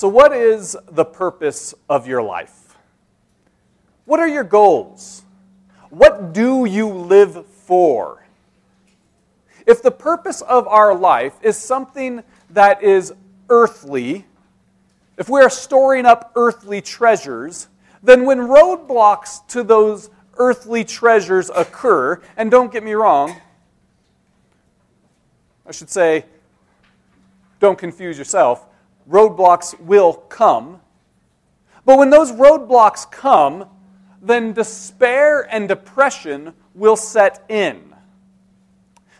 So, what is the purpose of your life? What are your goals? What do you live for? If the purpose of our life is something that is earthly, if we are storing up earthly treasures, then when roadblocks to those earthly treasures occur, and don't get me wrong, I should say, don't confuse yourself, roadblocks will come. But when those roadblocks come, then despair and depression will set in.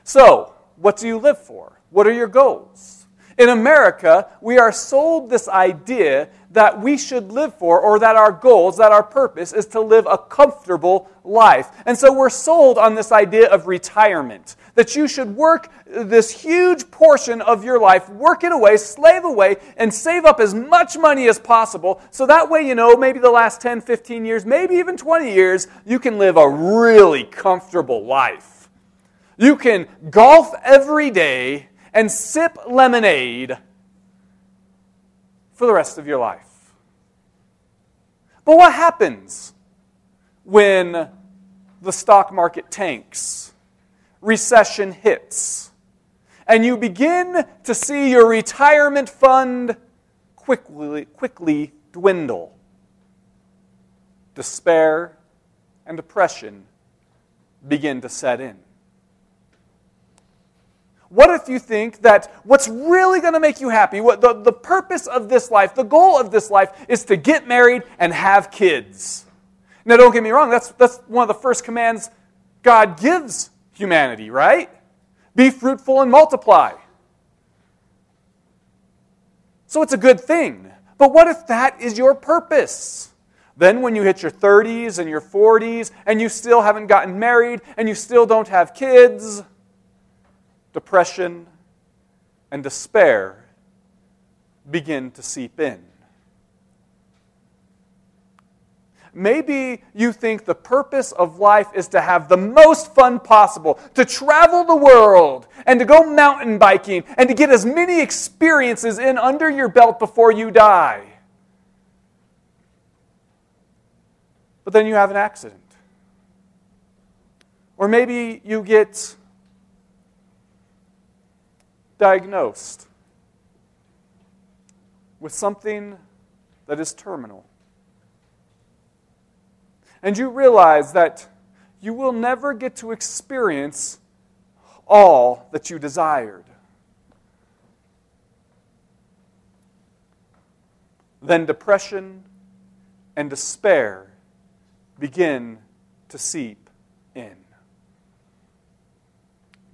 So, what do you live for? What are your goals? In America, we are sold this idea that we should live for, or that our goals, that our purpose is to live a comfortable life. And so we're sold on this idea of retirement. That you should work this huge portion of your life, work it away, slave away, and save up as much money as possible. So that way, you know, maybe the last 10, 15 years, maybe even 20 years, you can live a really comfortable life. You can golf every day and sip lemonade for the rest of your life. But what happens when the stock market tanks, recession hits, and you begin to see your retirement fund quickly, quickly dwindle? Despair and depression begin to set in. What if you think that what's really going to make you happy, what the, the purpose of this life, the goal of this life, is to get married and have kids? Now, don't get me wrong, that's, that's one of the first commands God gives humanity, right? Be fruitful and multiply. So it's a good thing. But what if that is your purpose? Then, when you hit your 30s and your 40s and you still haven't gotten married and you still don't have kids, depression, and despair begin to seep in. Maybe you think the purpose of life is to have the most fun possible, to travel the world, and to go mountain biking, and to get as many experiences in under your belt before you die. But then you have an accident. Or maybe you get diagnosed with something that is terminal. And you realize that you will never get to experience all that you desired. Then depression and despair begin to seep in.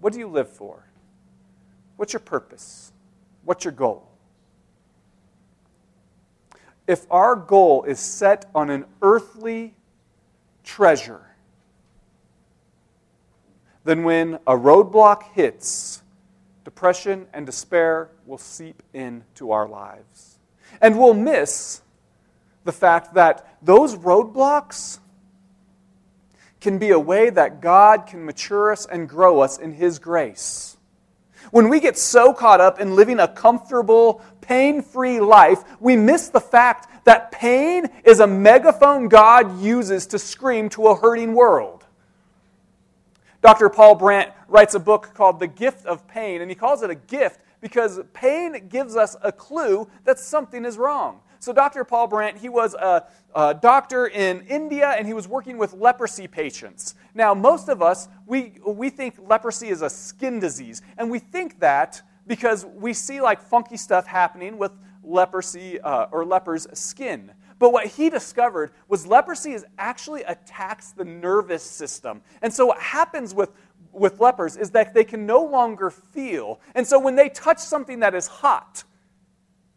What do you live for? What's your purpose? What's your goal? If our goal is set on an earthly treasure, then when a roadblock hits, depression and despair will seep into our lives. And we'll miss the fact that those roadblocks can be a way that God can mature us and grow us in His grace. When we get so caught up in living a comfortable, pain free life, we miss the fact that pain is a megaphone God uses to scream to a hurting world. Dr. Paul Brand writes a book called The Gift of Pain, and he calls it a gift because pain gives us a clue that something is wrong. So, Dr. Paul Brand, he was a, a, doctor in India and he was working with leprosy patients. Now, most of us, we, we think leprosy is a skin disease. And we think that because we see like funky stuff happening with leprosy uh, or leper's skin. But what he discovered was leprosy is actually attacks the nervous system. And so, what happens with with lepers is that they can no longer feel. And so when they touch something that is hot,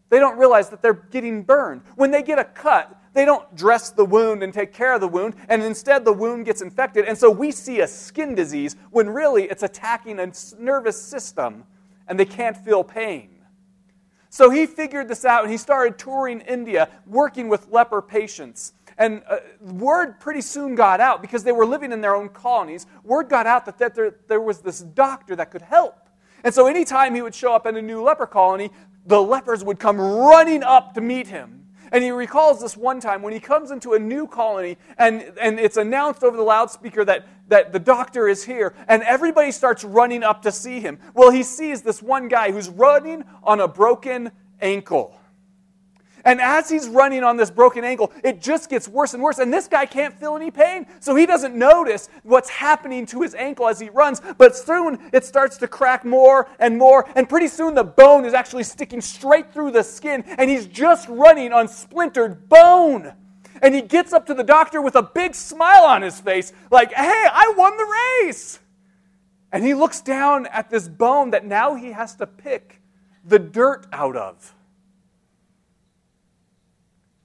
they don't realize that they're getting burned. When they get a cut, they don't dress the wound and take care of the wound, and instead the wound gets infected. And so we see a skin disease when really it's attacking a nervous system and they can't feel pain. So he figured this out and he started touring India, working with leper patients. And uh, word pretty soon got out because they were living in their own colonies. Word got out that, that there, there was this doctor that could help. And so anytime he would show up in a new leper colony, the lepers would come running up to meet him. And he recalls this one time when he comes into a new colony and, and it's announced over the loudspeaker that, that the doctor is here, and everybody starts running up to see him. Well, he sees this one guy who's running on a broken ankle. And as he's running on this broken ankle, it just gets worse and worse. And this guy can't feel any pain, so he doesn't notice what's happening to his ankle as he runs. But soon it starts to crack more and more. And pretty soon the bone is actually sticking straight through the skin, and he's just running on splintered bone. And he gets up to the doctor with a big smile on his face, like, hey, I won the race. And he looks down at this bone that now he has to pick the dirt out of.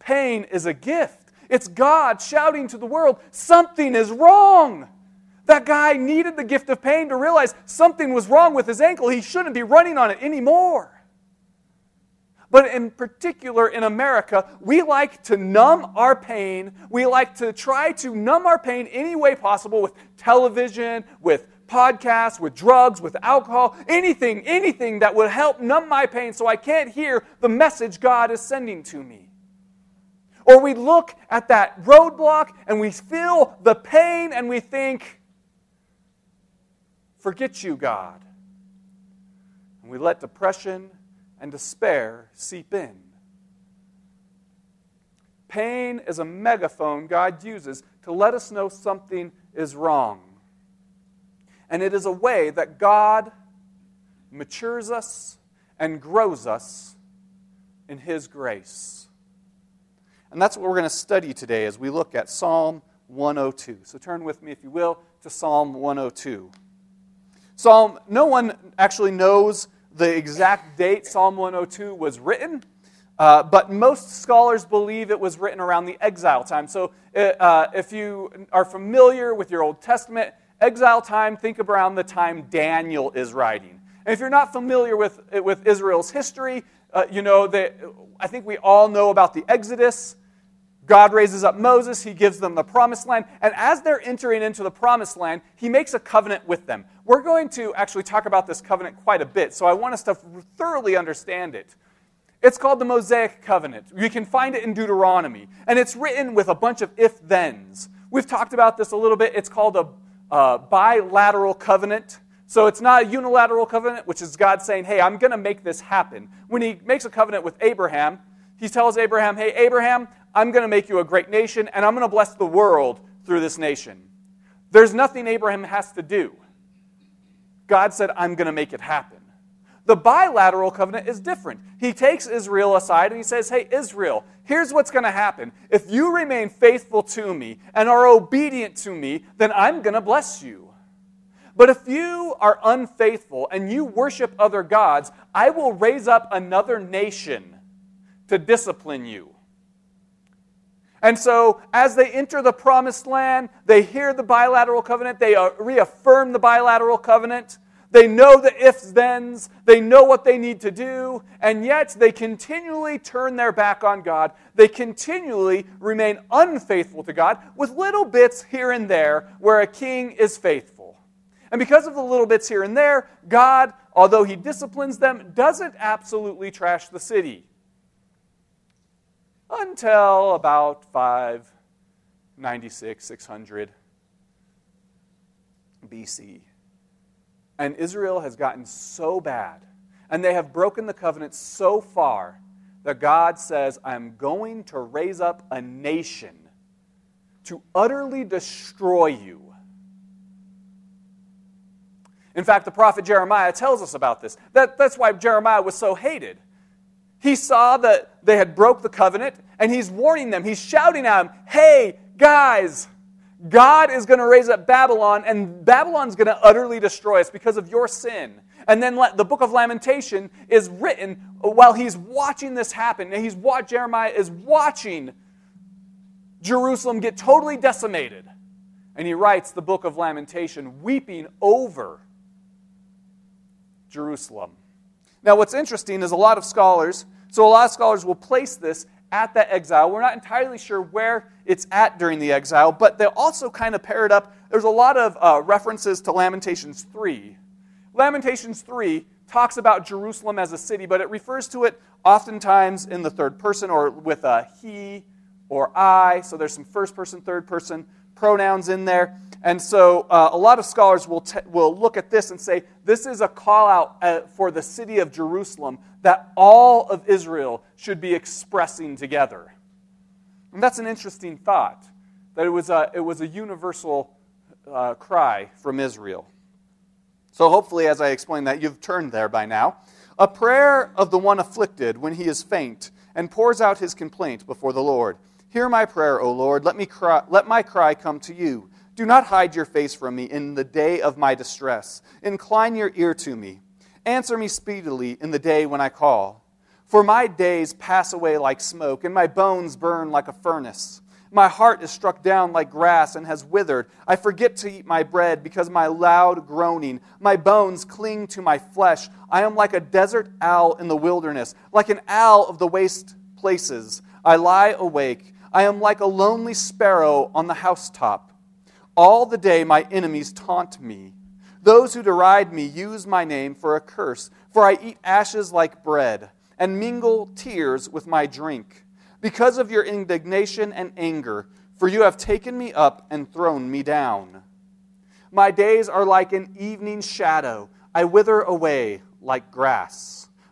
Pain is a gift. It's God shouting to the world, something is wrong. That guy needed the gift of pain to realize something was wrong with his ankle. He shouldn't be running on it anymore. But in particular, in America, we like to numb our pain. We like to try to numb our pain any way possible with television, with podcasts, with drugs, with alcohol, anything, anything that would help numb my pain so I can't hear the message God is sending to me. Or we look at that roadblock and we feel the pain and we think, forget you, God. And we let depression and despair seep in. Pain is a megaphone God uses to let us know something is wrong. And it is a way that God matures us and grows us in His grace. And that's what we're going to study today as we look at Psalm 102. So turn with me, if you will, to Psalm 102. Psalm, no one actually knows the exact date Psalm 102 was written, uh, but most scholars believe it was written around the exile time. So uh, if you are familiar with your Old Testament, exile time, think around the time Daniel is writing. And if you're not familiar with, with Israel's history, uh, you know that I think we all know about the Exodus. God raises up Moses, he gives them the promised land, and as they're entering into the promised land, he makes a covenant with them. We're going to actually talk about this covenant quite a bit, so I want us to thoroughly understand it. It's called the Mosaic Covenant. You can find it in Deuteronomy, and it's written with a bunch of if thens. We've talked about this a little bit. It's called a bilateral covenant. So it's not a unilateral covenant, which is God saying, hey, I'm going to make this happen. When he makes a covenant with Abraham, he tells Abraham, hey, Abraham, I'm going to make you a great nation, and I'm going to bless the world through this nation. There's nothing Abraham has to do. God said, I'm going to make it happen. The bilateral covenant is different. He takes Israel aside and he says, Hey, Israel, here's what's going to happen. If you remain faithful to me and are obedient to me, then I'm going to bless you. But if you are unfaithful and you worship other gods, I will raise up another nation to discipline you. And so, as they enter the promised land, they hear the bilateral covenant, they uh, reaffirm the bilateral covenant. They know the ifs, thens, they know what they need to do, and yet they continually turn their back on God. They continually remain unfaithful to God with little bits here and there where a king is faithful. And because of the little bits here and there, God, although he disciplines them, doesn't absolutely trash the city until about 596, 600 BC. And Israel has gotten so bad, and they have broken the covenant so far that God says, I'm going to raise up a nation to utterly destroy you. In fact, the prophet Jeremiah tells us about this. That, that's why Jeremiah was so hated. He saw that they had broke the covenant, and he's warning them. He's shouting at them, Hey, guys, God is going to raise up Babylon, and Babylon's going to utterly destroy us because of your sin. And then the book of Lamentation is written while he's watching this happen. And he's Jeremiah is watching Jerusalem get totally decimated. And he writes the book of Lamentation, weeping over Jerusalem. Now, what's interesting is a lot of scholars so a lot of scholars will place this at that exile. We're not entirely sure where it's at during the exile, but they'll also kind of pair it up. There's a lot of uh, references to Lamentations 3. Lamentations 3 talks about Jerusalem as a city, but it refers to it oftentimes in the third person or with a he or I. So there's some first person, third person pronouns in there. And so uh, a lot of scholars will, t- will look at this and say this is a call out uh, for the city of Jerusalem that all of Israel should be expressing together. And that's an interesting thought, that it was a, it was a universal uh, cry from Israel. So hopefully, as I explained that, you've turned there by now. A prayer of the one afflicted when he is faint and pours out his complaint before the Lord. Hear my prayer, O Lord. Let, me cry, let my cry come to you. Do not hide your face from me in the day of my distress. Incline your ear to me. Answer me speedily in the day when I call. For my days pass away like smoke, and my bones burn like a furnace. My heart is struck down like grass and has withered. I forget to eat my bread because of my loud groaning. My bones cling to my flesh. I am like a desert owl in the wilderness, like an owl of the waste places. I lie awake. I am like a lonely sparrow on the housetop. All the day my enemies taunt me. Those who deride me use my name for a curse, for I eat ashes like bread and mingle tears with my drink. Because of your indignation and anger, for you have taken me up and thrown me down. My days are like an evening shadow. I wither away like grass.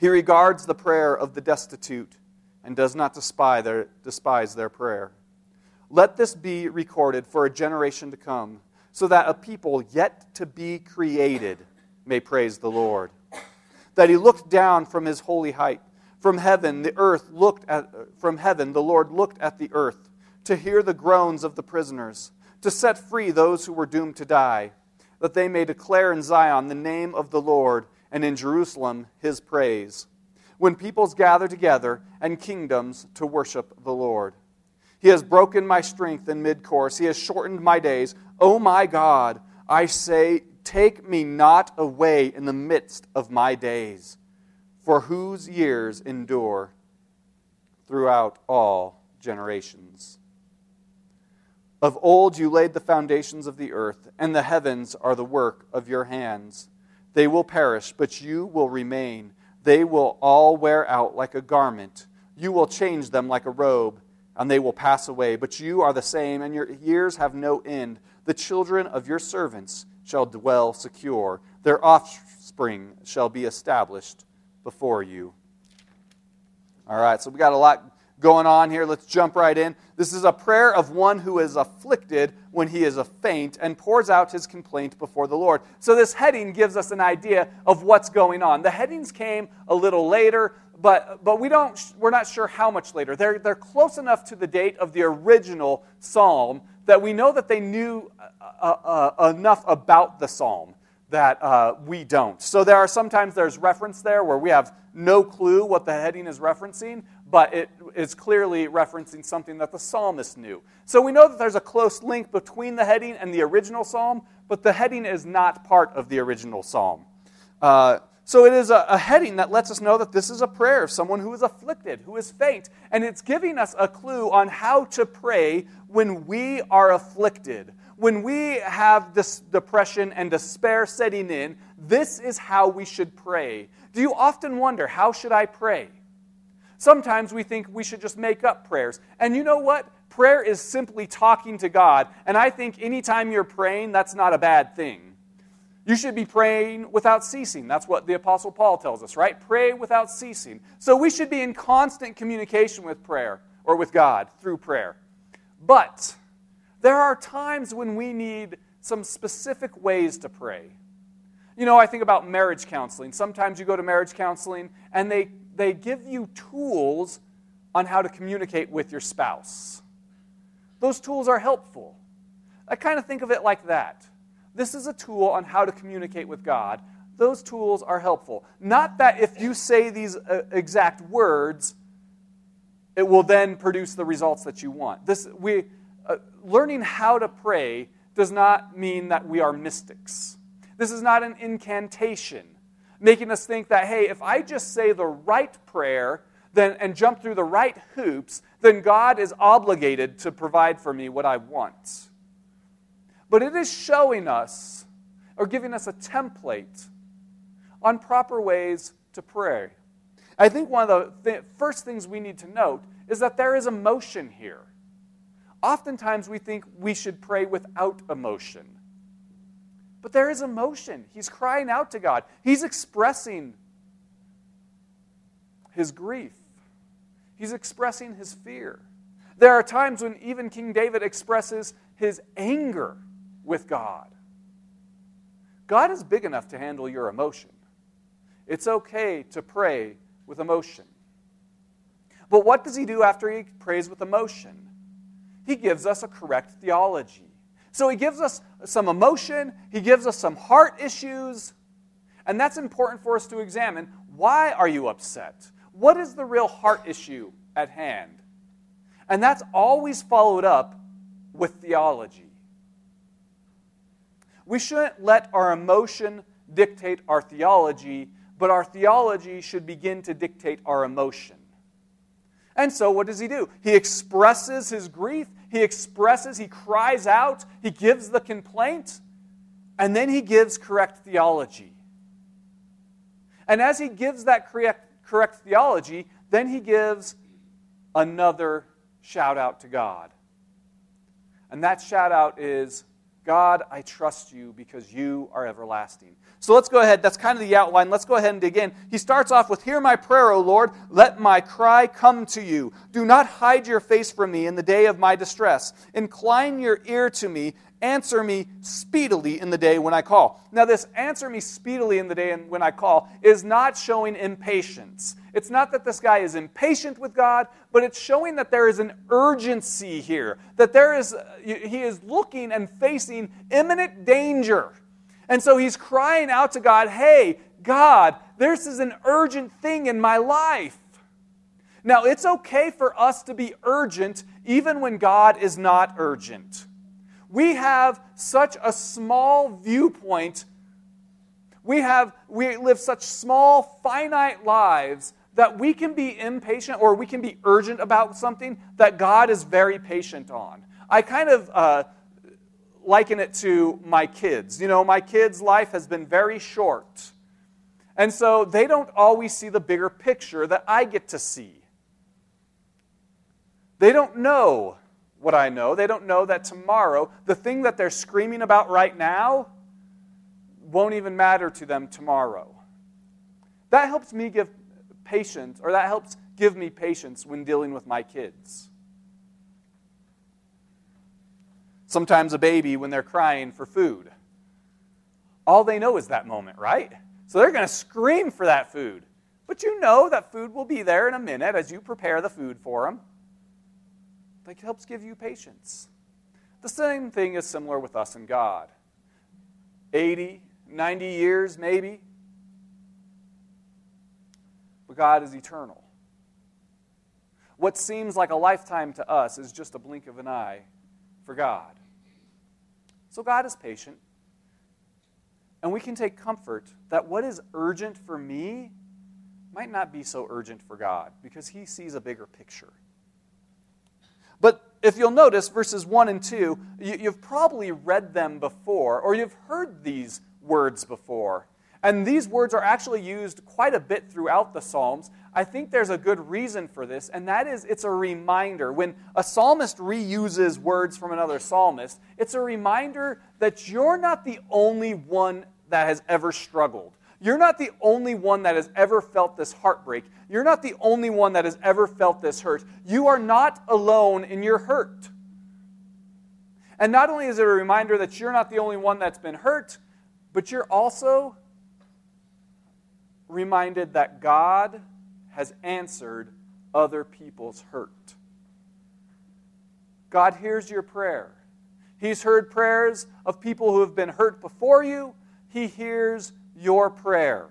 He regards the prayer of the destitute and does not despise their, despise their prayer. Let this be recorded for a generation to come so that a people yet to be created may praise the Lord. That he looked down from his holy height. From heaven, the earth looked at, from heaven, the Lord looked at the earth to hear the groans of the prisoners, to set free those who were doomed to die, that they may declare in Zion the name of the Lord and in Jerusalem his praise. When peoples gather together and kingdoms to worship the Lord. He has broken my strength in mid course. He has shortened my days. O oh my God, I say, take me not away in the midst of my days, for whose years endure throughout all generations. Of old you laid the foundations of the earth, and the heavens are the work of your hands. They will perish, but you will remain. They will all wear out like a garment. You will change them like a robe and they will pass away. But you are the same, and your years have no end. The children of your servants shall dwell secure, their offspring shall be established before you. All right, so we got a lot going on here. Let's jump right in. This is a prayer of one who is afflicted when he is a faint and pours out his complaint before the Lord. So this heading gives us an idea of what's going on. The headings came a little later but, but we don't, we're not sure how much later. They're, they're close enough to the date of the original psalm that we know that they knew uh, uh, uh, enough about the psalm that uh, we don't. So there are sometimes there's reference there where we have no clue what the heading is referencing, but it is clearly referencing something that the psalmist knew. So we know that there's a close link between the heading and the original psalm, but the heading is not part of the original psalm. Uh, so it is a, a, heading that lets us know that this is a prayer of someone who is afflicted, who is faint. And it's giving us a clue on how to pray when we are afflicted. When we have this depression and despair setting in, this is how we should pray. Do you often wonder, how should I pray? Sometimes we think we should just make up prayers. And you know what? Prayer is simply talking to God. And I think anytime you're praying, that's not a bad thing. You should be praying without ceasing. That's what the Apostle Paul tells us, right? Pray without ceasing. So we should be in constant communication with prayer or with God through prayer. But there are times when we need some specific ways to pray. You know, I think about marriage counseling. Sometimes you go to marriage counseling and they, they give you tools on how to communicate with your spouse. Those tools are helpful. I kind of think of it like that. This is a tool on how to communicate with God. those tools are helpful. Not that if you say these uh, exact words, it will then produce the results that you want. This, we, uh, learning how to pray does not mean that we are mystics. This is not an incantation, making us think that, hey, if I just say the right prayer then, and jump through the right hoops, then God is obligated to provide for me what I want. But it is showing us or giving us a template on proper ways to pray. I think one of the th- first things we need to note is that there is emotion here. Oftentimes we think we should pray without emotion. But there is emotion. He's crying out to God, he's expressing his grief, he's expressing his fear. There are times when even King David expresses his anger with God. God is big enough to handle your emotion. It's okay to pray with emotion. But what does he do after he prays with emotion? He gives us a correct theology. So he gives us some emotion, he gives us some heart issues, and that's important for us to examine. Why are you upset? What is the real heart issue at hand? And that's always followed up with theology. We shouldn't let our emotion dictate our theology, but our theology should begin to dictate our emotion. And so, what does he do? He expresses his grief, he expresses, he cries out, he gives the complaint, and then he gives correct theology. And as he gives that correct, correct theology, then he gives another shout out to God. And that shout out is God, I trust you because you are everlasting. So let's go ahead. That's kind of the outline. Let's go ahead and dig in. He starts off with Hear my prayer, O Lord. Let my cry come to you. Do not hide your face from me in the day of my distress. Incline your ear to me. Answer me speedily in the day when I call. Now, this answer me speedily in the day when I call is not showing impatience. It's not that this guy is impatient with God, but it's showing that there is an urgency here, that there is, uh, he is looking and facing imminent danger. And so he's crying out to God, Hey, God, this is an urgent thing in my life. Now, it's okay for us to be urgent even when God is not urgent. We have such a small viewpoint. We have we live such small finite lives that we can be impatient or we can be urgent about something that God is very patient on. I kind of uh, liken it to my kids. You know, my kids' life has been very short. And so they don't always see the bigger picture that I get to see. They don't know what I know. They don't know that tomorrow, the thing that they're screaming about right now, won't even matter to them tomorrow. That helps me give patience, or that helps give me patience when dealing with my kids. Sometimes a baby, when they're crying for food, all they know is that moment, right? So they're going to scream for that food. But you know that food will be there in a minute as you prepare the food for them. It helps give you patience. The same thing is similar with us and God. 80, 90 years maybe. But God is eternal. What seems like a lifetime to us is just a blink of an eye for God. So God is patient. And we can take comfort that what is urgent for me might not be so urgent for God because He sees a bigger picture. But if you'll notice, verses 1 and 2, you, have probably read them before, or you've heard these words before. And these words are actually used quite a bit throughout the Psalms. I think there's a good reason for this, and that is it's a reminder. When a psalmist reuses words from another psalmist, it's a reminder that you're not the only one that has ever struggled. You're not the only one that has ever felt this heartbreak. You're not the only one that has ever felt this hurt. You are not alone in your hurt. And not only is it a reminder that you're not the only one that's been hurt, but you're also reminded that God has answered other people's hurt. God hears your prayer. He's heard prayers of people who have been hurt before you. He hears your prayer.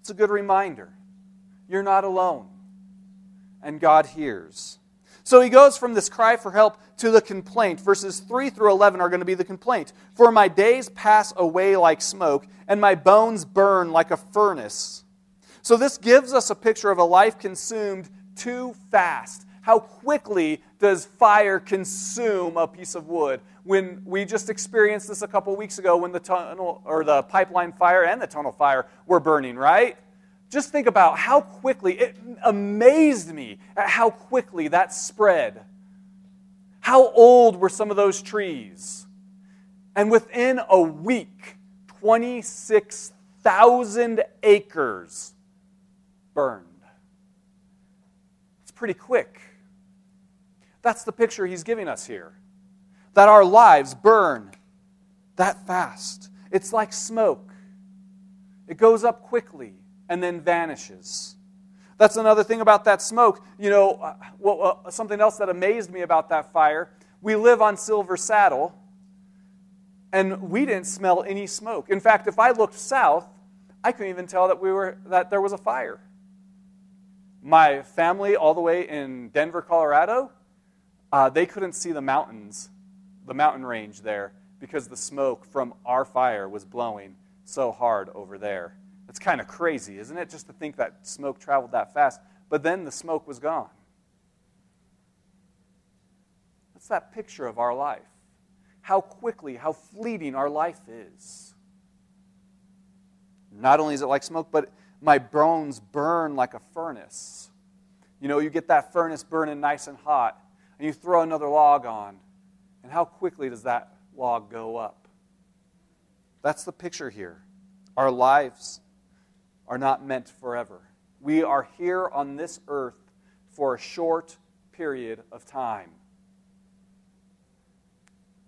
It's a good reminder. You're not alone, and God hears. So he goes from this cry for help to the complaint. Verses 3 through 11 are going to be the complaint. For my days pass away like smoke, and my bones burn like a furnace. So this gives us a picture of a life consumed too fast. How quickly does fire consume a piece of wood? When we just experienced this a couple weeks ago when the tunnel or the pipeline fire and the tunnel fire were burning, right? Just think about how quickly, it amazed me at how quickly that spread. How old were some of those trees? And within a week, 26,000 acres burned. It's pretty quick. That's the picture he's giving us here. That our lives burn that fast. It's like smoke, it goes up quickly and then vanishes. That's another thing about that smoke. You know, uh, well, uh, something else that amazed me about that fire. We live on Silver Saddle, and we didn't smell any smoke. In fact, if I looked south, I couldn't even tell that we were that there was a fire. My family, all the way in Denver, Colorado, uh, they couldn't see the mountains, the mountain range there, because the smoke from our fire was blowing so hard over there. It's kind of crazy, isn't it? Just to think that smoke traveled that fast. But then the smoke was gone. That's that picture of our life. How quickly, how fleeting our life is. Not only is it like smoke, but my bones burn like a furnace. You know, you get that furnace burning nice and hot, and you throw another log on, and how quickly does that log go up? That's the picture here. Our lives are not meant forever. We are here on this earth for a short period of time.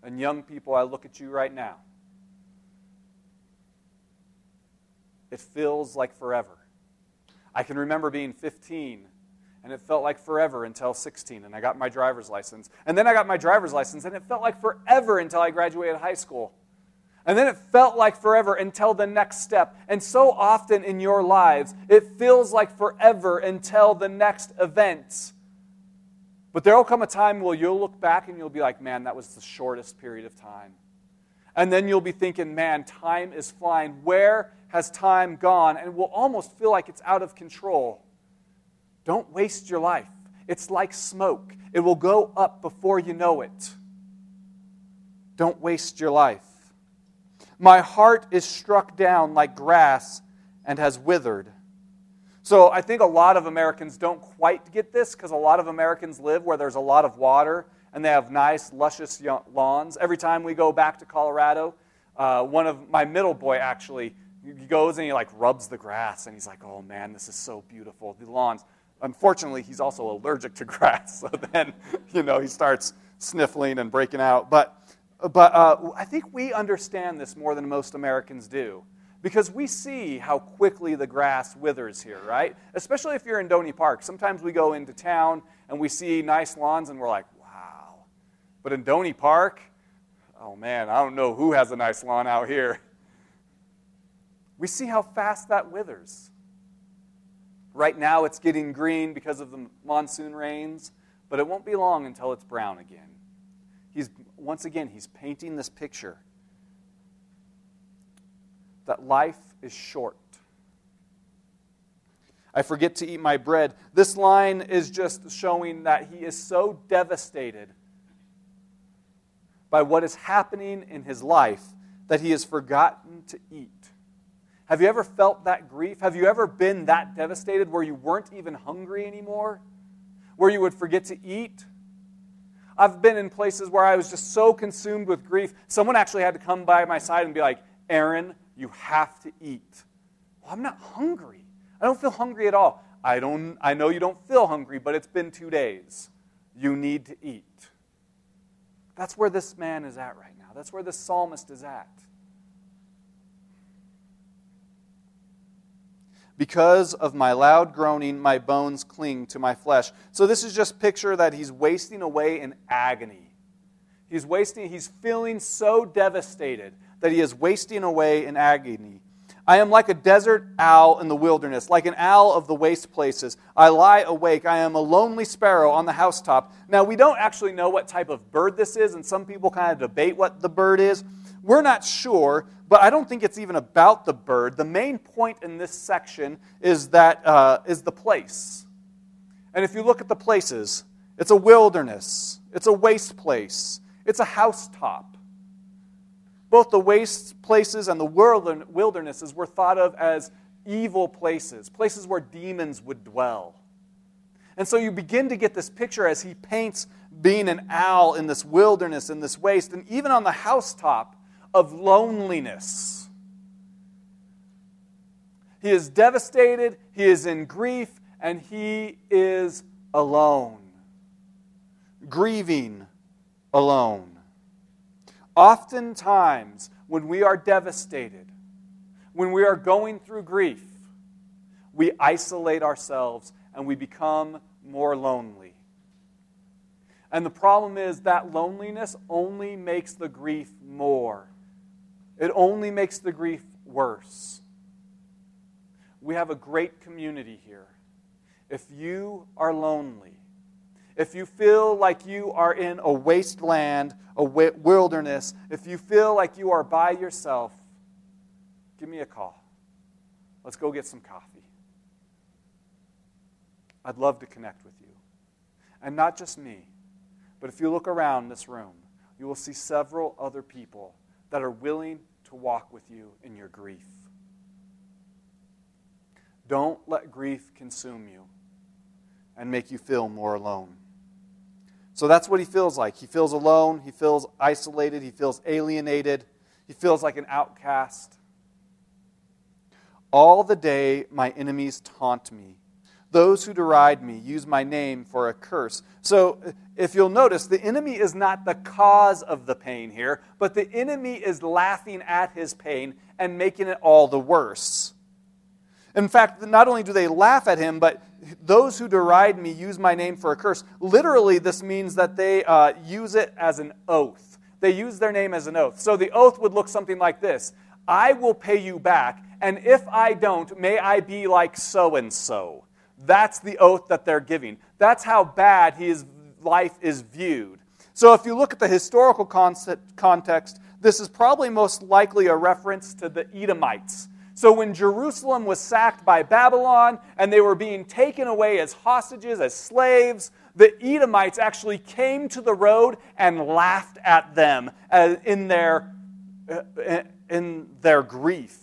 And young people, I look at you right now. It feels like forever. I can remember being 15 and it felt like forever until 16 and I got my driver's license. And then I got my driver's license and it felt like forever until I graduated high school. And then it felt like forever until the next step. And so often in your lives, it feels like forever until the next event. But there will come a time where you'll look back and you'll be like, man, that was the shortest period of time. And then you'll be thinking, man, time is flying. Where has time gone? And will almost feel like it's out of control. Don't waste your life. It's like smoke, it will go up before you know it. Don't waste your life. My heart is struck down like grass and has withered. So I think a lot of Americans don't quite get this because a lot of Americans live where there's a lot of water and they have nice, luscious lawns. Every time we go back to Colorado, uh, one of my middle boy actually goes and he like rubs the grass and he's like, "Oh man, this is so beautiful." The lawns. Unfortunately, he's also allergic to grass, so then you know he starts sniffling and breaking out. But but uh, I think we understand this more than most Americans do because we see how quickly the grass withers here, right? Especially if you're in Doney Park. Sometimes we go into town and we see nice lawns and we're like, wow. But in Doney Park, oh man, I don't know who has a nice lawn out here. We see how fast that withers. Right now it's getting green because of the monsoon rains, but it won't be long until it's brown again. Once again, he's painting this picture that life is short. I forget to eat my bread. This line is just showing that he is so devastated by what is happening in his life that he has forgotten to eat. Have you ever felt that grief? Have you ever been that devastated where you weren't even hungry anymore? Where you would forget to eat? I've been in places where I was just so consumed with grief, someone actually had to come by my side and be like, Aaron, you have to eat. Well, I'm not hungry. I don't feel hungry at all. I, don't, I know you don't feel hungry, but it's been two days. You need to eat. That's where this man is at right now. That's where this psalmist is at. Because of my loud groaning, my bones cling to my flesh. So this is just picture that he's wasting away in agony. He's wasting, he's feeling so devastated that he is wasting away in agony. I am like a desert owl in the wilderness, like an owl of the waste places. I lie awake. I am a lonely sparrow on the housetop. Now, we don't actually know what type of bird this is, and some people kind of debate what the bird is. We're not sure, but I don't think it's even about the bird. The main point in this section is that uh, is the place. And if you look at the places, it's a wilderness, it's a waste place, it's a housetop. Both the waste places and the wildernesses were thought of as evil places, places where demons would dwell. And so you begin to get this picture as he paints being an owl in this wilderness, in this waste, and even on the housetop of loneliness. He is devastated, he is in grief, and he is alone. Grieving alone. Oftentimes, when we are devastated, when we are going through grief, we isolate ourselves and we become more lonely. And the problem is that loneliness only makes the grief more. It only makes the grief worse. We have a great community here. If you are lonely, if you feel like you are in a wasteland, a wilderness, if you feel like you are by yourself, give me a call. Let's go get some coffee. I'd love to connect with you. And not just me, but if you look around this room, you will see several other people that are willing to walk with you in your grief. Don't let grief consume you and make you feel more alone. So that's what he feels like. He feels alone, he feels isolated, he feels alienated, he feels like an outcast. All the day my enemies taunt me. Those who deride me use my name for a curse. So, if you'll notice, the enemy is not the cause of the pain here, but the enemy is laughing at his pain and making it all the worse. In fact, not only do they laugh at him, but those who deride me use my name for a curse. Literally, this means that they uh, use it as an oath. They use their name as an oath. So the oath would look something like this I will pay you back, and if I don't, may I be like so and so. That's the oath that they're giving. That's how bad his life is viewed. So if you look at the historical context, this is probably most likely a reference to the Edomites so when Jerusalem was sacked by Babylon and they were being taken away as hostages, as slaves, the Edomites actually came to the road and laughed at them uh, in their, uh, in their grief.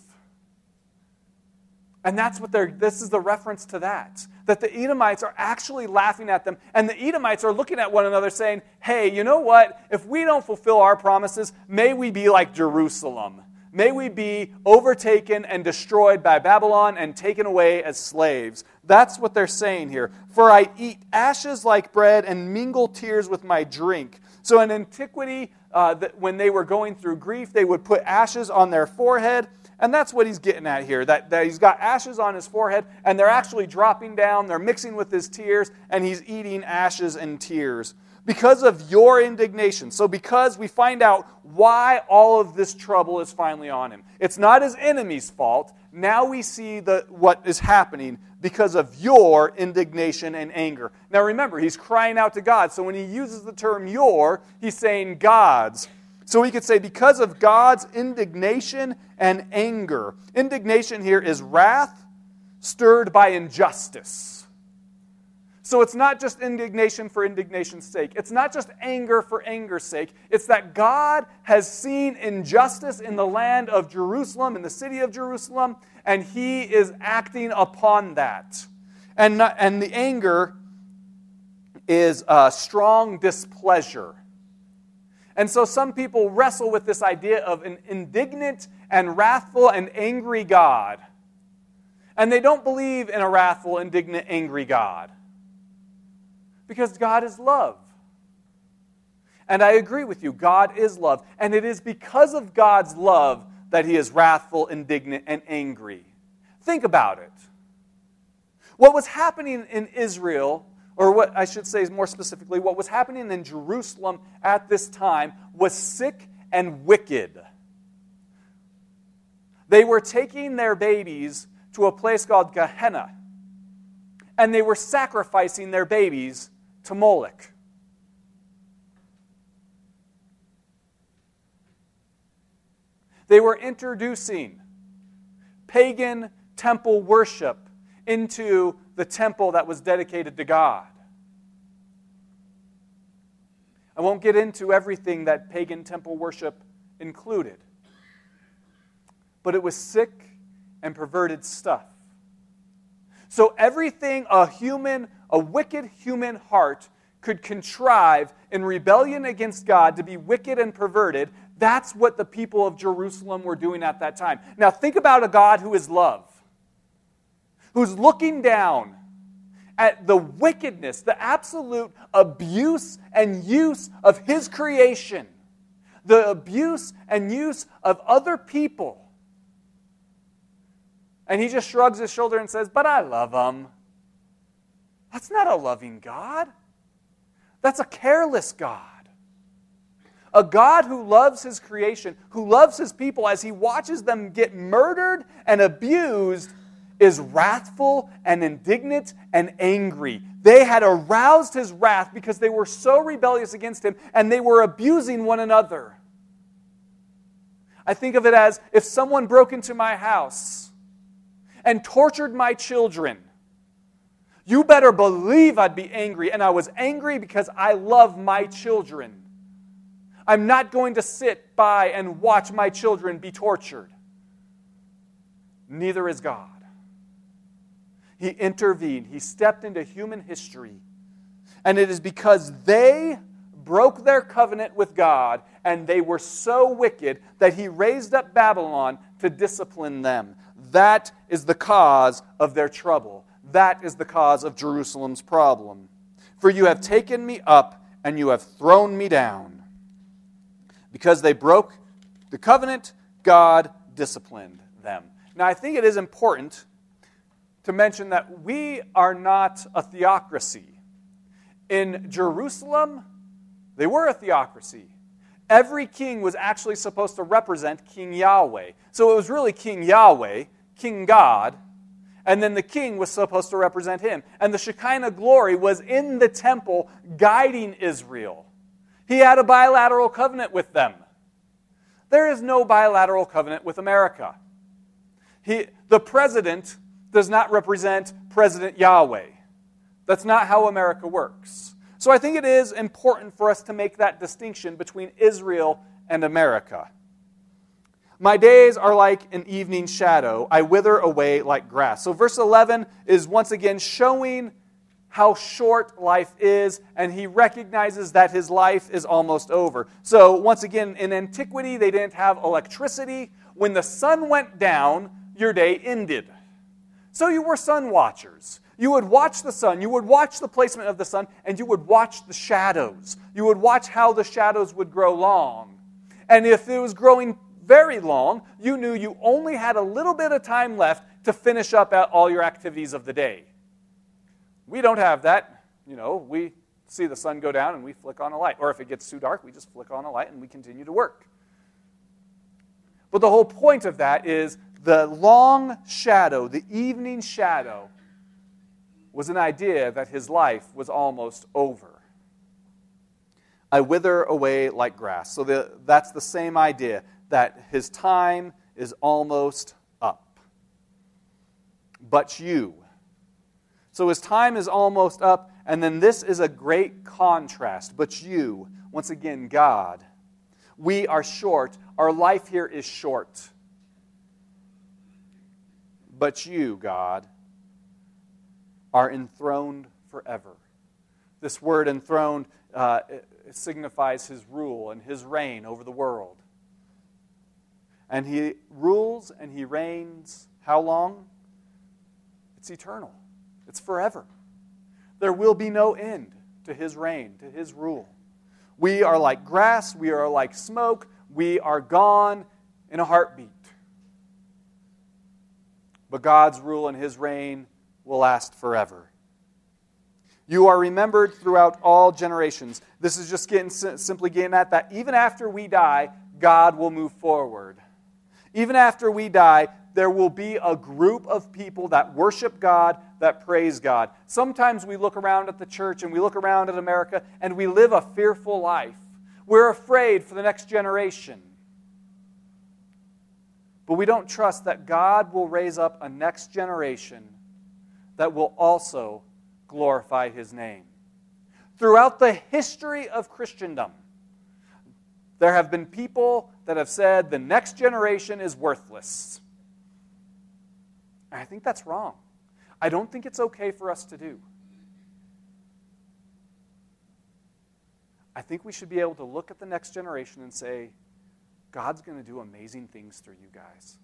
And that's what they're, this is the reference to that. That the Edomites are actually laughing at them. And the Edomites are looking at one another saying, hey, you know what? If we don't fulfill our promises, may we be like Jerusalem. May we be overtaken and destroyed by Babylon and taken away as slaves. That's what they're saying here. For I eat ashes like bread and mingle tears with my drink. So in antiquity, uh, when they were going through grief, they would put ashes on their forehead. And that's what he's getting at here that, that he's got ashes on his forehead, and they're actually dropping down, they're mixing with his tears, and he's eating ashes and tears because of your indignation. So, because we find out why all of this trouble is finally on him, it's not his enemy's fault. Now we see the, what is happening because of your indignation and anger. Now, remember, he's crying out to God. So, when he uses the term your, he's saying God's. So, we could say because of God's indignation and anger. Indignation here is wrath stirred by injustice. So it's not just indignation for indignation's sake. It's not just anger for anger's sake. It's that God has seen injustice in the land of Jerusalem, in the city of Jerusalem, and he is acting upon that. And, and the anger is a strong displeasure. And so some people wrestle with this idea of an indignant and wrathful and angry God. And they don't believe in a wrathful, indignant, angry God. Because God is love. And I agree with you, God is love. And it is because of God's love that he is wrathful, indignant, and angry. Think about it. What was happening in Israel, or what I should say is more specifically, what was happening in Jerusalem at this time was sick and wicked. They were taking their babies to a place called Gehenna, and they were sacrificing their babies to Moloch. They were introducing pagan temple worship into the temple that was dedicated to God. I won't get into everything that pagan temple worship included, but it was sick and perverted stuff. So, everything a human, a wicked human heart could contrive in rebellion against God to be wicked and perverted, that's what the people of Jerusalem were doing at that time. Now, think about a God who is love, who's looking down at the wickedness, the absolute abuse and use of his creation, the abuse and use of other people. And he just shrugs his shoulder and says, But I love them. That's not a loving God. That's a careless God. A God who loves his creation, who loves his people as he watches them get murdered and abused, is wrathful and indignant and angry. They had aroused his wrath because they were so rebellious against him and they were abusing one another. I think of it as if someone broke into my house and tortured my children. You better believe I'd be angry. And I was angry because I love my children. I'm not going to sit by and watch my children be tortured. Neither is God. He intervened, He stepped into human history. And it is because they broke their covenant with God and they were so wicked that He raised up Babylon to discipline them. That is the cause of their trouble. That is the cause of Jerusalem's problem. For you have taken me up and you have thrown me down. Because they broke the covenant, God disciplined them. Now, I think it is important to mention that we are not a theocracy. In Jerusalem, they were a theocracy. Every king was actually supposed to represent King Yahweh. So it was really King Yahweh, King God, and then the king was supposed to represent him. And the Shekinah glory was in the temple guiding Israel. He had a bilateral covenant with them. There is no bilateral covenant with America. He, the president does not represent President Yahweh. That's not how America works. So I think it is important for us to make that distinction between Israel and America. My days are like an evening shadow. I wither away like grass. So, verse 11 is once again showing how short life is, and he recognizes that his life is almost over. So, once again, in antiquity, they didn't have electricity. When the sun went down, your day ended. So you were sun watchers. You would watch the sun, you would watch the placement of the sun, and you would watch the shadows. You would watch how the shadows would grow long. And if it was growing very long, you knew you only had a little bit of time left to finish up all your activities of the day. We don't have that. You know, we see the sun go down and we flick on a light. Or if it gets too dark, we just flick on a light and we continue to work. But the whole point of that is the long shadow, the evening shadow, was an idea that his life was almost over. I wither away like grass. So the, that's the same idea that his time is almost up. But you. So his time is almost up, and then this is a great contrast. But you, once again, God, we are short. Our life here is short but you, God, are enthroned forever. This word enthroned uh, signifies his rule and his reign over the world. And he rules and he reigns how long? It's eternal, it's forever. There will be no end to his reign, to his rule. We are like grass, we are like smoke, we are gone in a heartbeat but God's rule and his reign will last forever. You are remembered throughout all generations. This is just getting simply getting at that even after we die, God will move forward. Even after we die, there will be a group of people that worship God, that praise God. Sometimes we look around at the church and we look around at America and we live a fearful life. We're afraid for the next generation. But we don't trust that God will raise up a next generation that will also glorify his name. Throughout the history of Christendom, there have been people that have said the next generation is worthless. I think that's wrong. I don't think it's okay for us to do. I think we should be able to look at the next generation and say, God's going to do amazing things through you guys.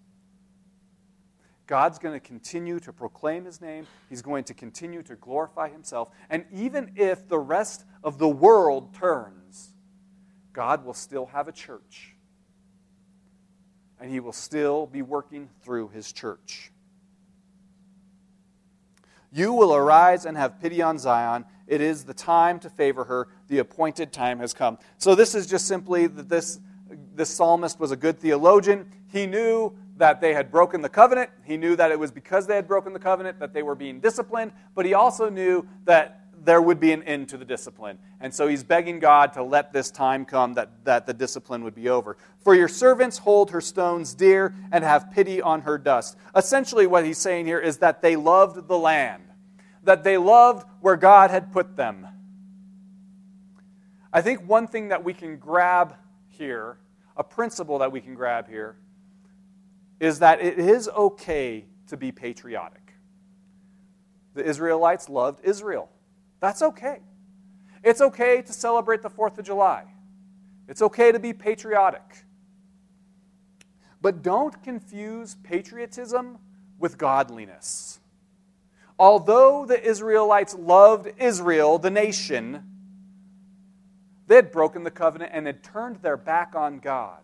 God's going to continue to proclaim his name. He's going to continue to glorify himself. And even if the rest of the world turns, God will still have a church. And he will still be working through his church. You will arise and have pity on Zion. It is the time to favor her. The appointed time has come. So, this is just simply that this, this psalmist was a good theologian. He knew that they had broken the covenant. He knew that it was because they had broken the covenant that they were being disciplined. But he also knew that there would be an end to the discipline. And so he's begging God to let this time come that, that the discipline would be over. For your servants hold her stones dear and have pity on her dust. Essentially, what he's saying here is that they loved the land, that they loved where God had put them. I think one thing that we can grab here, a principle that we can grab here, is that it is okay to be patriotic. The Israelites loved Israel. That's okay. It's okay to celebrate the 4th of July. It's okay to be patriotic. But don't confuse patriotism with godliness. Although the Israelites loved Israel, the nation, they had broken the covenant and had turned their back on God.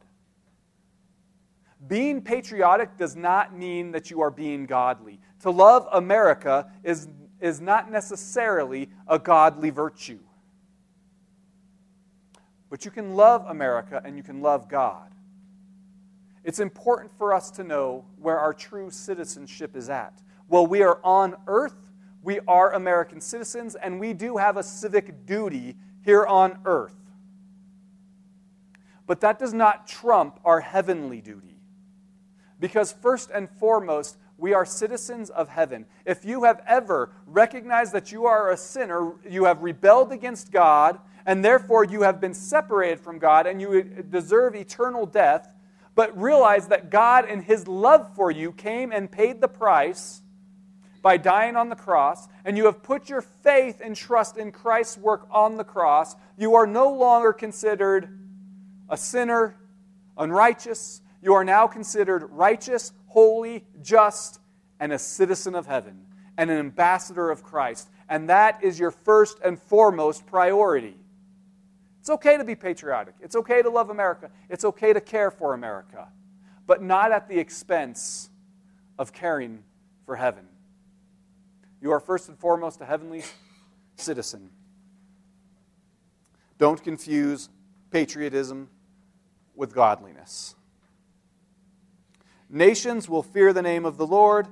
Being patriotic does not mean that you are being godly. To love America is is not necessarily a godly virtue. But you can love America and you can love God. It's important for us to know where our true citizenship is at. Well, we are on earth, we are American citizens, and we do have a civic duty here on earth. But that does not trump our heavenly duty. Because, first and foremost, we are citizens of heaven. If you have ever recognized that you are a sinner, you have rebelled against God, and therefore you have been separated from God and you deserve eternal death, but realize that God, in His love for you, came and paid the price by dying on the cross, and you have put your faith and trust in Christ's work on the cross, you are no longer considered a sinner, unrighteous. You are now considered righteous, holy, just, and a citizen of heaven, and an ambassador of Christ. And that is your first and foremost priority. It's okay to be patriotic. It's okay to love America. It's okay to care for America, but not at the expense of caring for heaven. You are first and foremost a heavenly citizen. Don't confuse patriotism with godliness. Nations will fear the name of the Lord,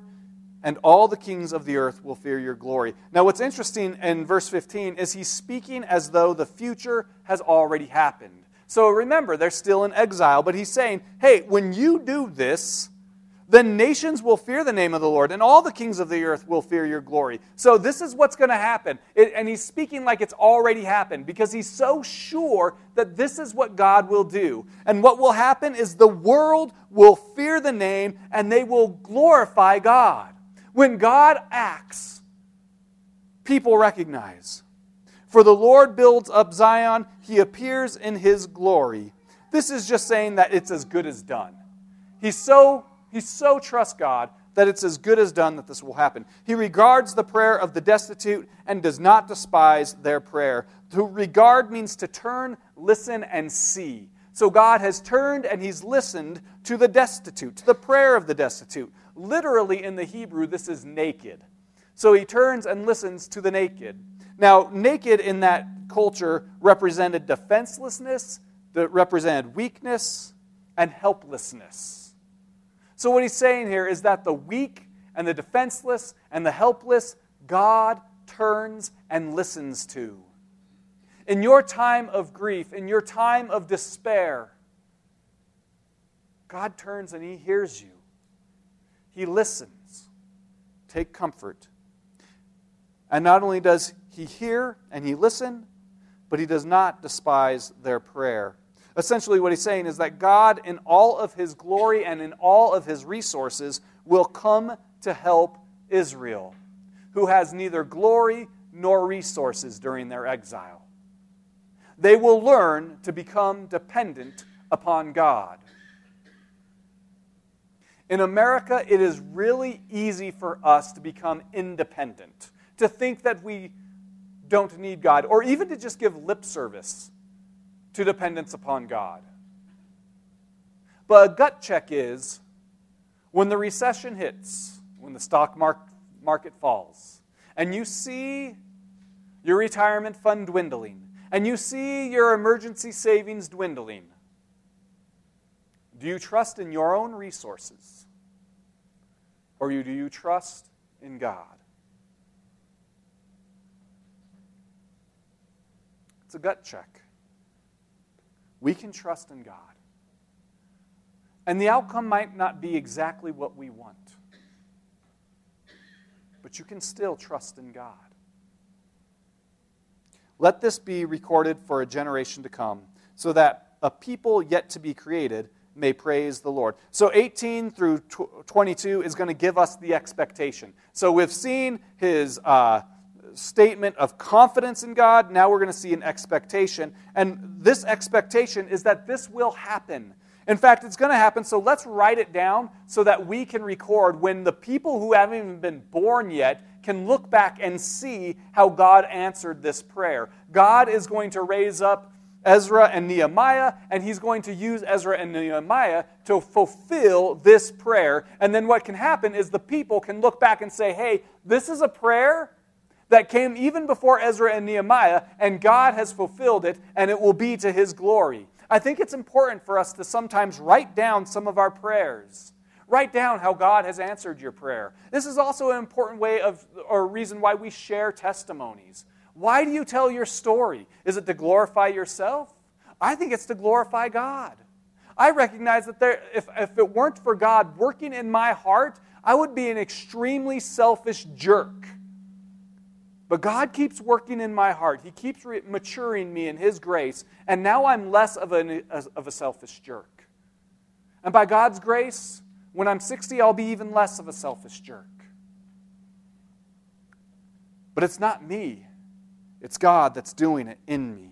and all the kings of the earth will fear your glory. Now, what's interesting in verse 15 is he's speaking as though the future has already happened. So remember, they're still in exile, but he's saying, hey, when you do this, then nations will fear the name of the Lord, and all the kings of the earth will fear your glory. So, this is what's going to happen. It, and he's speaking like it's already happened because he's so sure that this is what God will do. And what will happen is the world will fear the name and they will glorify God. When God acts, people recognize. For the Lord builds up Zion, he appears in his glory. This is just saying that it's as good as done. He's so he so trusts God that it's as good as done that this will happen. He regards the prayer of the destitute and does not despise their prayer. To regard means to turn, listen, and see. So God has turned and he's listened to the destitute, to the prayer of the destitute. Literally in the Hebrew, this is naked. So he turns and listens to the naked. Now, naked in that culture represented defenselessness, that represented weakness, and helplessness. So, what he's saying here is that the weak and the defenseless and the helpless, God turns and listens to. In your time of grief, in your time of despair, God turns and He hears you. He listens. Take comfort. And not only does He hear and He listen, but He does not despise their prayer. Essentially, what He's saying is that God, in all of His glory and in all of His resources, will come to help Israel, who has neither glory nor resources during their exile. They will learn to become dependent upon God. In America, it is really easy for us to become independent, to think that we don't need God, or even to just give lip service to dependence upon God. But a gut check is when the recession hits, when the stock market falls, and you see your retirement fund dwindling, and you see your emergency savings dwindling, do you trust in your own resources? Or do you trust in God? It's a gut check. We can trust in God. And the outcome might not be exactly what we want, but you can still trust in God. Let this be recorded for a generation to come, so that a people yet to be created may praise the Lord. So 18 through 22 is going to give us the expectation. So we've seen his uh, statement of confidence in God. Now we're going to see an expectation. And this expectation is that this will happen. In fact, it's going to happen, so let's write it down so that we can record when the people who haven't even been born yet can look back and see how God answered this prayer. God is going to raise up Ezra and Nehemiah, and he's going to use Ezra and Nehemiah to fulfill this prayer. And then what can happen is the people can look back and say, hey, this is a prayer that came even before Ezra and Nehemiah, and God has fulfilled it, and it will be to his glory. I think it's important for us to sometimes write down some of our prayers. Write down how God has answered your prayer. This is also an important way of, or reason why we share testimonies. Why do you tell your story? Is it to glorify yourself? I think it's to glorify God. I recognize that there, if, if it weren't for God working in my heart, I would be an extremely selfish jerk. But God keeps working in my heart. He keeps re- maturing me in His grace, and now I'm less of, an, of a selfish jerk. And by God's grace, when I'm 60, I'll be even less of a selfish jerk. But it's not me. It's God that's doing it in me.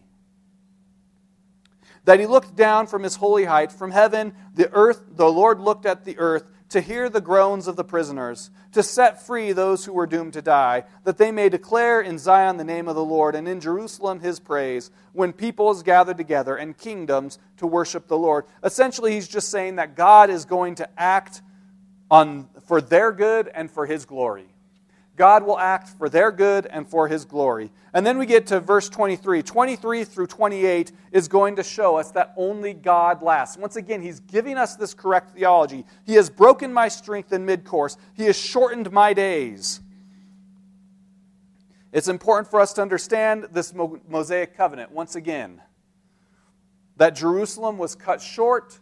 That he looked down from his holy height, from heaven, the earth, the Lord looked at the earth to hear the groans of the prisoners, to set free those who were doomed to die, that they may declare in Zion the name of the Lord, and in Jerusalem his praise, when peoples gather together and kingdoms to worship the Lord. Essentially, he's just saying that God is going to act on, for their good and for his glory. God will act for their good and for his glory. And then we get to verse 23. 23 through 28 is going to show us that only God lasts. Once again, he's giving us this correct theology. He has broken my strength in mid course, he has shortened my days. It's important for us to understand this Mosaic covenant once again that Jerusalem was cut short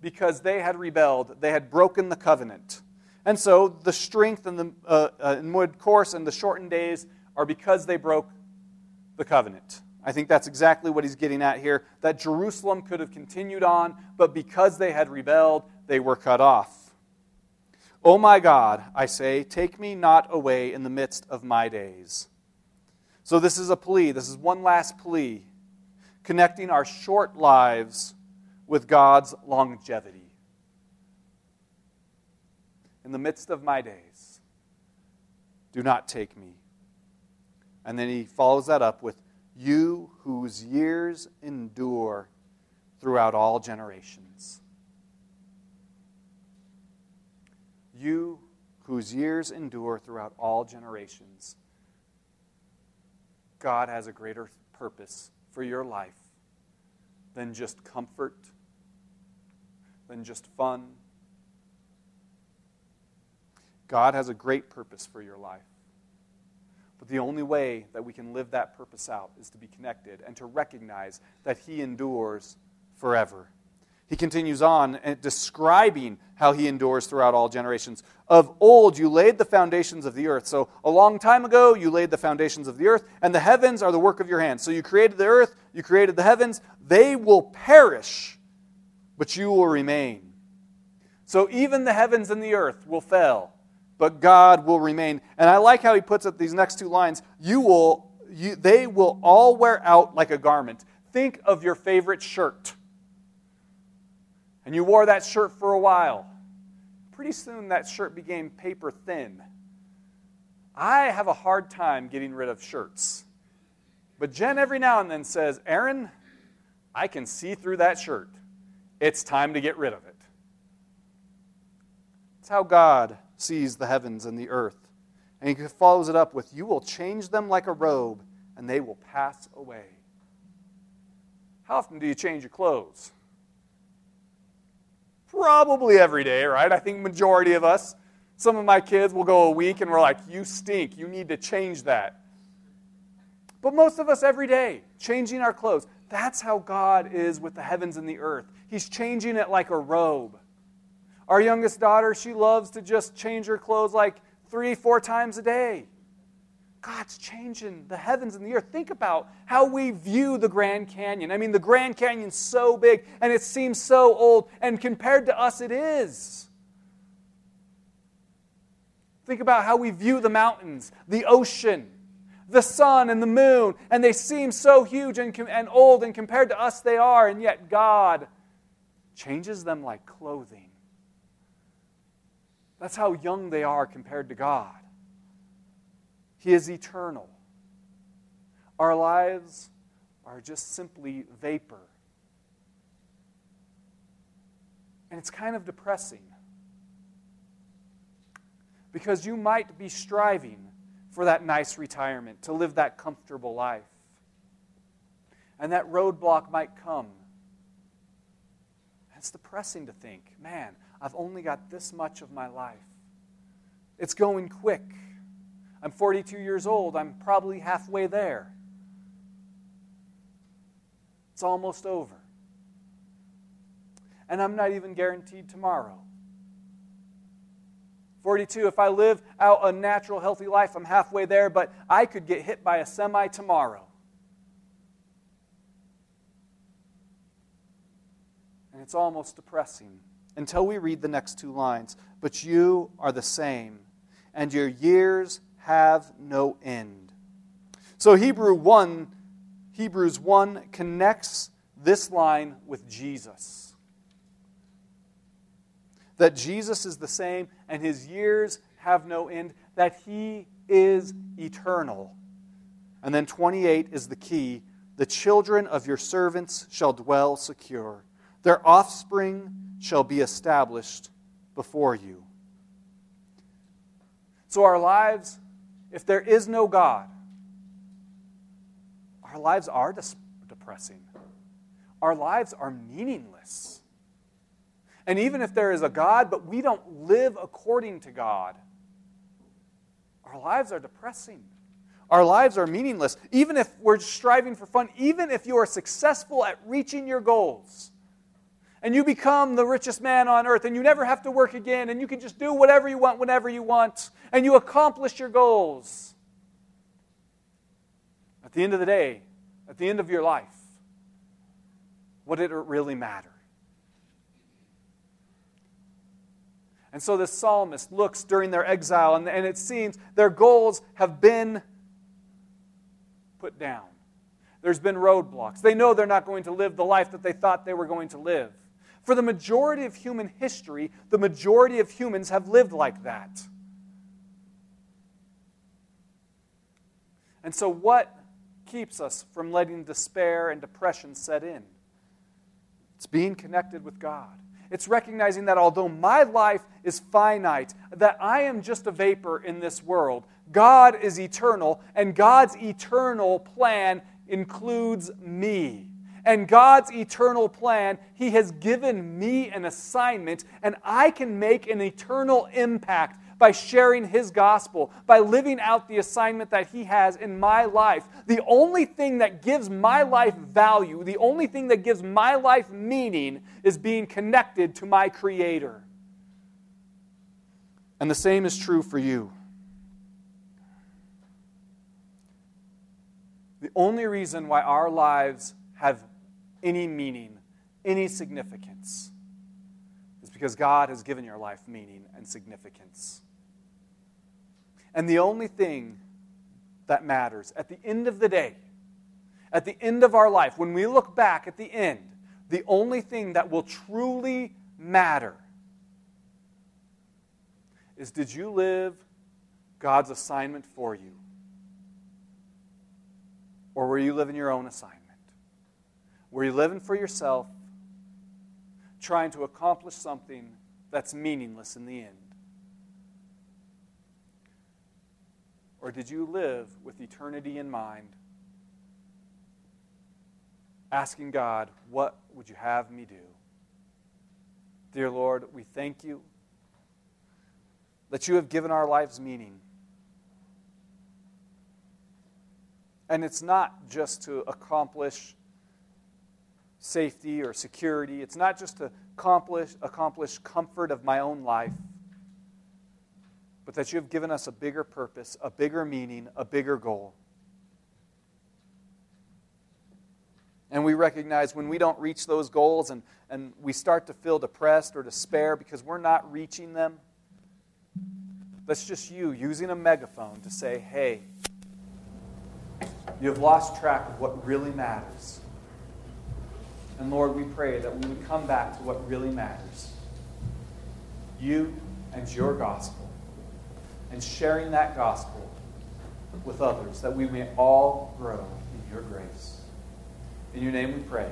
because they had rebelled, they had broken the covenant. And so the strength and the uh, uh, course and the shortened days are because they broke the covenant. I think that's exactly what he's getting at here that Jerusalem could have continued on, but because they had rebelled, they were cut off. Oh my God, I say, take me not away in the midst of my days. So, this is a plea. This is one last plea, connecting our short lives with God's longevity in the midst of my days. Do not take me. And then he follows that up with, You whose years endure throughout all generations. You whose years endure throughout all generations. God has a greater purpose for your life than just comfort, than just fun, God has a great purpose for your life. But the only way that we can live that purpose out is to be connected and to recognize that He endures forever. He continues on eh, describing how he endures throughout all generations. Of old, you laid the foundations of the earth. So, a long time ago, you laid the foundations of the earth, and the heavens are the work of your hands. So, you created the earth, you created the heavens. They will perish, but you will remain. So, even the heavens and the earth will fail, but God will remain. And I like how he puts it these next two lines. You will, you, they will all wear out like a garment. Think of your favorite shirt and you wore that shirt for a while, pretty soon that shirt became paper thin. I have a hard time getting rid of shirts. But Jen every now and then says, Aaron, I can see through that shirt. It's time to get rid of it. It's how God sees the heavens and the earth. And he follows it up with, You will change them like a robe, and they will pass away. How often do you change your clothes? Probably every day, right? I think majority of us. Some of my kids will go a week and we're like, you stink. You need to change that. But most of us every day, changing our clothes. That's how God is with the heavens and the earth. He's changing it like a robe. Our youngest daughter, she loves to just change her clothes like three, four times a day. God's changing the heavens and the earth. Think about how we view the Grand Canyon. I mean, the Grand Canyon's so big and it seems so old, and compared to us, it is. Think about how we view the mountains, the ocean, the sun, and the moon, and they seem so huge and, and old, and compared to us, they are, and yet God changes them like clothing. That's how young they are compared to God. He is eternal. Our lives are just simply vapor. And it's kind of depressing. Because you might be striving for that nice retirement, to live that comfortable life. And that roadblock might come. It's depressing to think, man, I've only got this much of my life. It's going quick. I'm 42 years old. I'm probably halfway there. It's almost over. And I'm not even guaranteed tomorrow. 42, if I live out a natural, healthy life, I'm halfway there, but I could get hit by a semi tomorrow. And it's almost depressing until we read the next two lines. But you are the same, and your years have no end. So Hebrew 1, Hebrews 1 connects this line with Jesus. That Jesus is the same and his years have no end, that he is eternal. And then 28 is the key. The children of your servants shall dwell secure. Their offspring shall be established before you. So our lives if there is no God, our lives are depressing. Our lives are meaningless. And even if there is a God, but we don't live according to God, our lives are depressing. Our lives are meaningless. Even if we're striving for fun, even if you are successful at reaching your goals, and you become the richest man on earth and you never have to work again and you can just do whatever you want whenever you want and you accomplish your goals. At the end of the day, at the end of your life, what did it really matter? And so this psalmist looks during their exile, and, and it seems their goals have been put down. There's been roadblocks. They know they're not going to live the life that they thought they were going to live. For the majority of human history, the majority of humans have lived like that. And so, what keeps us from letting despair and depression set in? It's being connected with God. It's recognizing that although my life is finite, that I am just a vapor in this world, God is eternal, and God's eternal plan includes me and God's eternal plan, He has given me an assignment, and I can make an eternal impact by sharing His gospel, by living out the assignment that He has in my life. The only thing that gives my life value, the only thing that gives my life meaning, is being connected to my Creator. And the same is true for you. The only reason why our lives have any meaning, any significance, is because God has given your life meaning and significance. And the only thing that matters at the end of the day, at the end of our life, when we look back at the end, the only thing that will truly matter is did you live God's assignment for you? Or were you living your own assignment? Were you living for yourself, trying to accomplish something that's meaningless in the end? Or did you live with eternity in mind, asking God, What would you have me do? Dear Lord, we thank you that you have given our lives meaning. And it's not just to accomplish safety or security, it's not just to accomplish, accomplish comfort of my own life, but that you have given us a bigger purpose, a bigger meaning, a bigger goal. And we recognize when we don't reach those goals and, and we start to feel depressed or despair because we're not reaching them, that's just you using a megaphone to say, hey, you have lost track of what really matters. And Lord, we pray that we would come back to what really matters you and your gospel, and sharing that gospel with others, that we may all grow in your grace. In your name we pray.